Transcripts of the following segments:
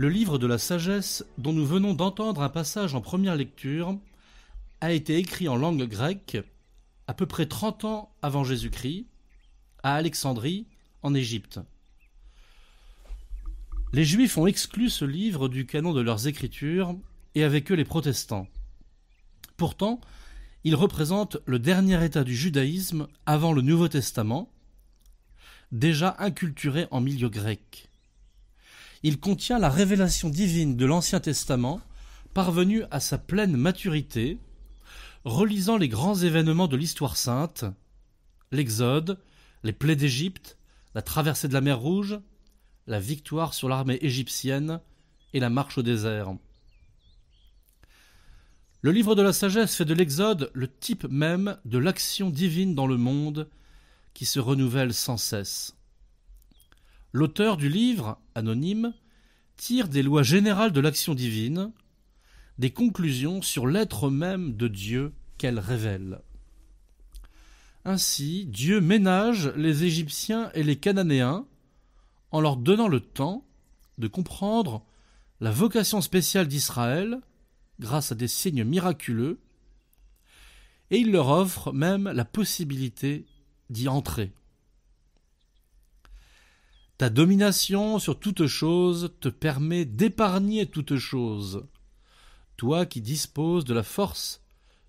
Le livre de la sagesse, dont nous venons d'entendre un passage en première lecture, a été écrit en langue grecque à peu près 30 ans avant Jésus-Christ, à Alexandrie, en Égypte. Les Juifs ont exclu ce livre du canon de leurs écritures, et avec eux les protestants. Pourtant, il représente le dernier état du judaïsme avant le Nouveau Testament, déjà inculturé en milieu grec. Il contient la révélation divine de l'Ancien Testament, parvenue à sa pleine maturité, relisant les grands événements de l'histoire sainte, l'Exode, les plaies d'Égypte, la traversée de la mer Rouge, la victoire sur l'armée égyptienne et la marche au désert. Le livre de la sagesse fait de l'Exode le type même de l'action divine dans le monde qui se renouvelle sans cesse. L'auteur du livre, anonyme, tire des lois générales de l'action divine, des conclusions sur l'être même de Dieu qu'elle révèle. Ainsi, Dieu ménage les Égyptiens et les Cananéens en leur donnant le temps de comprendre la vocation spéciale d'Israël grâce à des signes miraculeux, et il leur offre même la possibilité d'y entrer. Ta domination sur toute chose te permet d'épargner toute chose. Toi qui disposes de la force,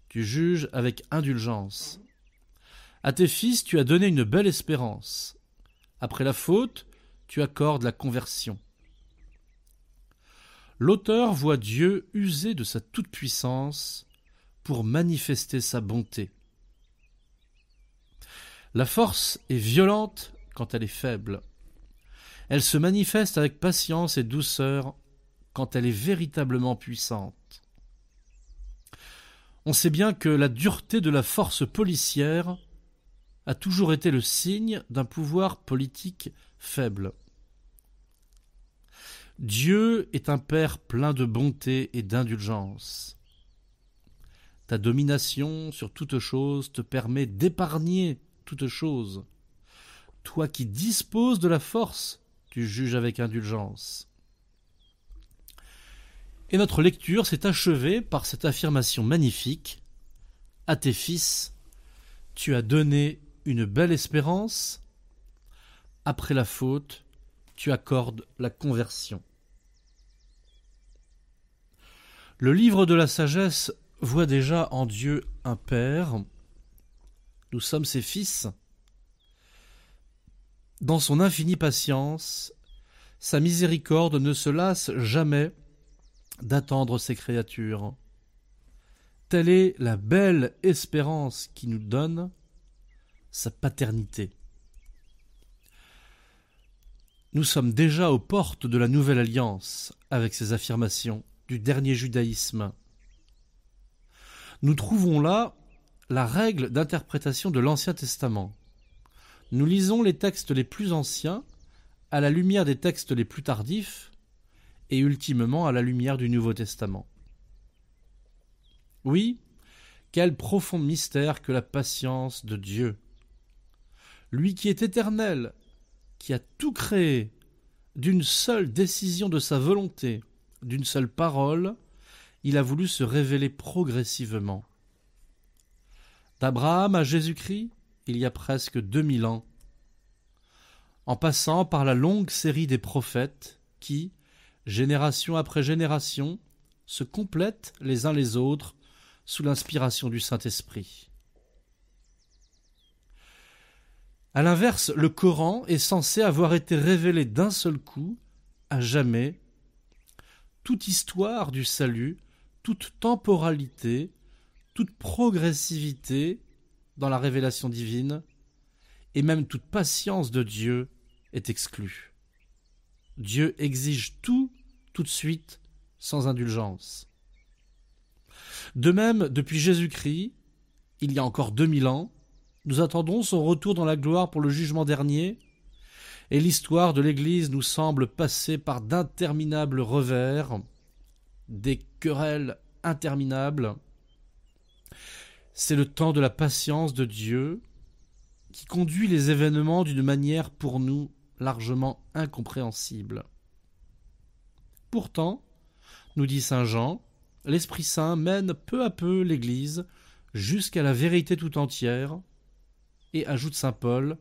tu juges avec indulgence. À tes fils tu as donné une belle espérance. Après la faute, tu accordes la conversion. L'auteur voit Dieu user de sa toute-puissance pour manifester sa bonté. La force est violente quand elle est faible. Elle se manifeste avec patience et douceur quand elle est véritablement puissante. On sait bien que la dureté de la force policière a toujours été le signe d'un pouvoir politique faible. Dieu est un Père plein de bonté et d'indulgence. Ta domination sur toute chose te permet d'épargner toute chose. Toi qui disposes de la force tu juges avec indulgence. Et notre lecture s'est achevée par cette affirmation magnifique. À tes fils, tu as donné une belle espérance. Après la faute, tu accordes la conversion. Le livre de la sagesse voit déjà en Dieu un Père. Nous sommes ses fils. Dans son infinie patience, sa miséricorde ne se lasse jamais d'attendre ses créatures. Telle est la belle espérance qui nous donne sa paternité. Nous sommes déjà aux portes de la nouvelle alliance avec ces affirmations du dernier judaïsme. Nous trouvons là la règle d'interprétation de l'Ancien Testament. Nous lisons les textes les plus anciens à la lumière des textes les plus tardifs et ultimement à la lumière du Nouveau Testament. Oui, quel profond mystère que la patience de Dieu. Lui qui est éternel, qui a tout créé d'une seule décision de sa volonté, d'une seule parole, il a voulu se révéler progressivement. D'Abraham à Jésus-Christ, il y a presque deux mille ans, en passant par la longue série des prophètes qui, génération après génération, se complètent les uns les autres sous l'inspiration du Saint-Esprit. À l'inverse, le Coran est censé avoir été révélé d'un seul coup, à jamais. Toute histoire du salut, toute temporalité, toute progressivité dans la révélation divine, et même toute patience de Dieu est exclue. Dieu exige tout tout de suite sans indulgence. De même, depuis Jésus-Christ, il y a encore deux mille ans, nous attendons son retour dans la gloire pour le jugement dernier, et l'histoire de l'Église nous semble passer par d'interminables revers, des querelles interminables. C'est le temps de la patience de Dieu qui conduit les événements d'une manière pour nous largement incompréhensible. Pourtant, nous dit Saint Jean, l'Esprit Saint mène peu à peu l'Église jusqu'à la vérité tout entière, et ajoute Saint Paul,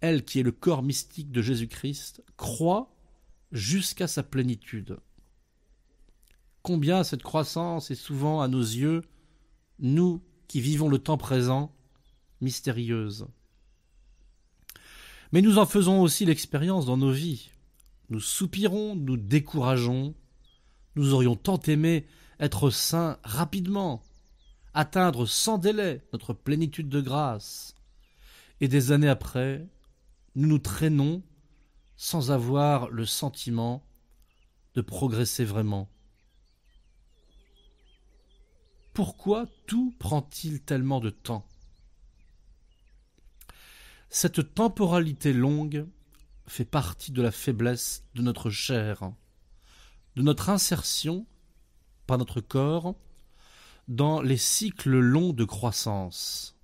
elle qui est le corps mystique de Jésus-Christ, croit jusqu'à sa plénitude. Combien cette croissance est souvent à nos yeux, nous qui vivons le temps présent, mystérieuse. Mais nous en faisons aussi l'expérience dans nos vies. Nous soupirons, nous décourageons. Nous aurions tant aimé être saints rapidement, atteindre sans délai notre plénitude de grâce. Et des années après, nous nous traînons sans avoir le sentiment de progresser vraiment. Pourquoi tout prend-il tellement de temps? Cette temporalité longue fait partie de la faiblesse de notre chair, de notre insertion par notre corps dans les cycles longs de croissance.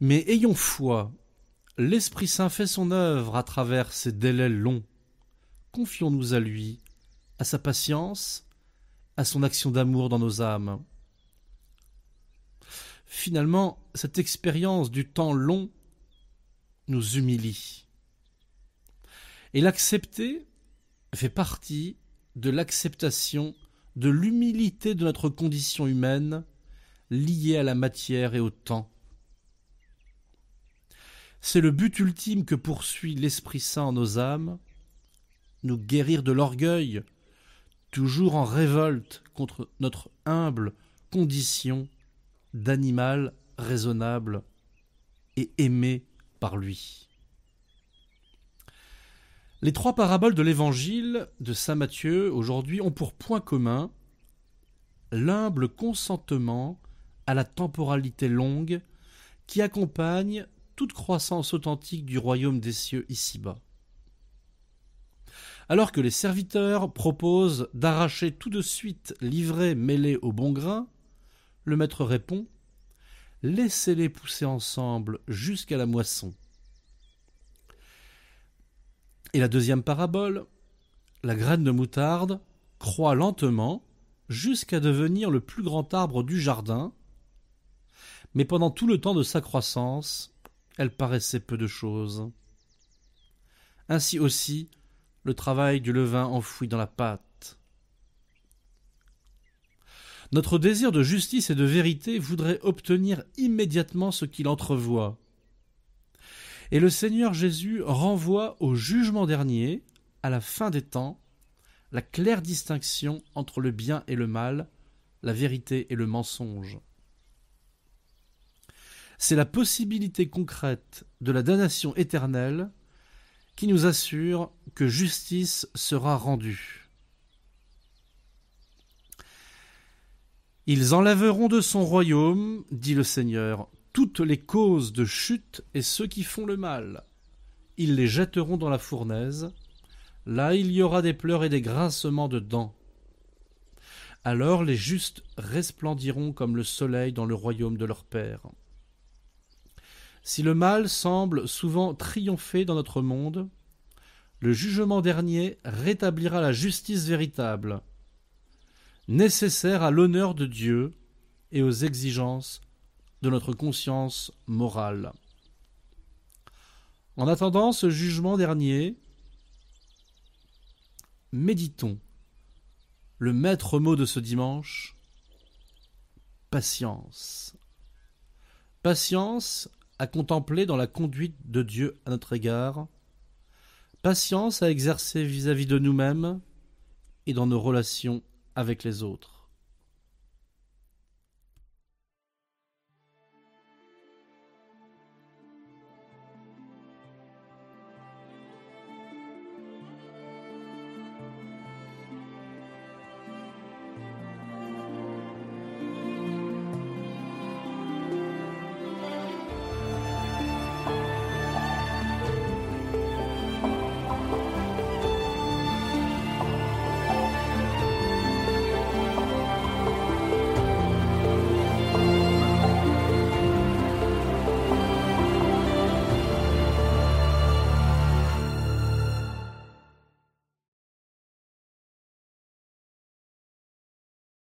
Mais ayons foi, l'Esprit Saint fait son œuvre à travers ces délais longs. Confions-nous à lui, à sa patience, à son action d'amour dans nos âmes. Finalement, cette expérience du temps long nous humilie. Et l'accepter fait partie de l'acceptation de l'humilité de notre condition humaine liée à la matière et au temps. C'est le but ultime que poursuit l'Esprit Saint en nos âmes, nous guérir de l'orgueil, toujours en révolte contre notre humble condition d'animal raisonnable et aimé par lui. Les trois paraboles de l'évangile de Saint Matthieu aujourd'hui ont pour point commun l'humble consentement à la temporalité longue qui accompagne toute croissance authentique du royaume des cieux ici-bas. Alors que les serviteurs proposent d'arracher tout de suite l'ivraie mêlée au bon grain, le maître répond Laissez-les pousser ensemble jusqu'à la moisson. Et la deuxième parabole, la graine de moutarde croît lentement jusqu'à devenir le plus grand arbre du jardin, mais pendant tout le temps de sa croissance, elle paraissait peu de choses. Ainsi aussi, le travail du levain enfoui dans la pâte. Notre désir de justice et de vérité voudrait obtenir immédiatement ce qu'il entrevoit. Et le Seigneur Jésus renvoie au jugement dernier, à la fin des temps, la claire distinction entre le bien et le mal, la vérité et le mensonge. C'est la possibilité concrète de la damnation éternelle qui nous assure que justice sera rendue. Ils enlèveront de son royaume, dit le Seigneur, toutes les causes de chute et ceux qui font le mal. Ils les jetteront dans la fournaise. Là il y aura des pleurs et des grincements de dents. Alors les justes resplendiront comme le soleil dans le royaume de leur Père. Si le mal semble souvent triompher dans notre monde, le jugement dernier rétablira la justice véritable, nécessaire à l'honneur de Dieu et aux exigences de notre conscience morale. En attendant ce jugement dernier, méditons le maître mot de ce dimanche, patience. Patience à contempler dans la conduite de Dieu à notre égard, patience à exercer vis-à-vis -vis de nous-mêmes et dans nos relations avec les autres.